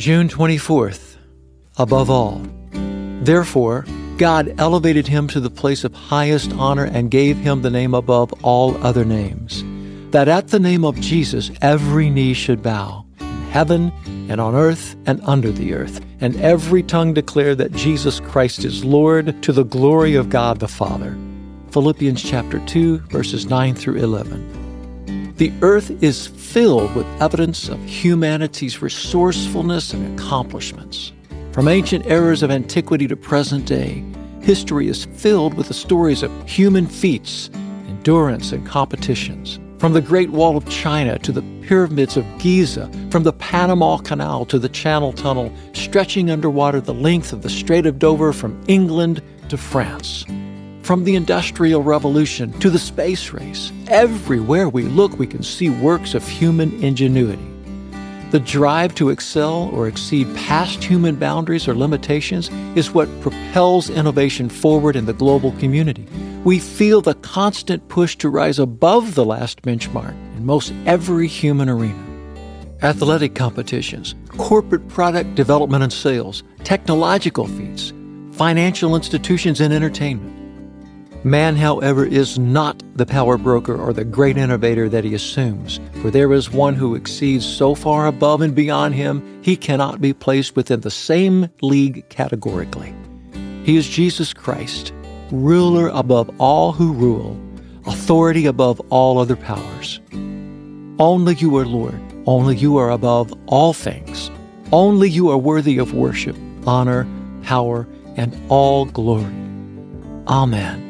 June 24th. Above all. Therefore, God elevated him to the place of highest honor and gave him the name above all other names, that at the name of Jesus every knee should bow, in heaven and on earth and under the earth, and every tongue declare that Jesus Christ is Lord to the glory of God the Father. Philippians chapter 2, verses 9 through 11. The earth is filled with evidence of humanity's resourcefulness and accomplishments. From ancient eras of antiquity to present day, history is filled with the stories of human feats, endurance, and competitions. From the Great Wall of China to the pyramids of Giza, from the Panama Canal to the Channel Tunnel, stretching underwater the length of the Strait of Dover from England to France. From the Industrial Revolution to the space race, everywhere we look, we can see works of human ingenuity. The drive to excel or exceed past human boundaries or limitations is what propels innovation forward in the global community. We feel the constant push to rise above the last benchmark in most every human arena. Athletic competitions, corporate product development and sales, technological feats, financial institutions, and entertainment. Man, however, is not the power broker or the great innovator that he assumes, for there is one who exceeds so far above and beyond him, he cannot be placed within the same league categorically. He is Jesus Christ, ruler above all who rule, authority above all other powers. Only you are Lord, only you are above all things. Only you are worthy of worship, honor, power, and all glory. Amen.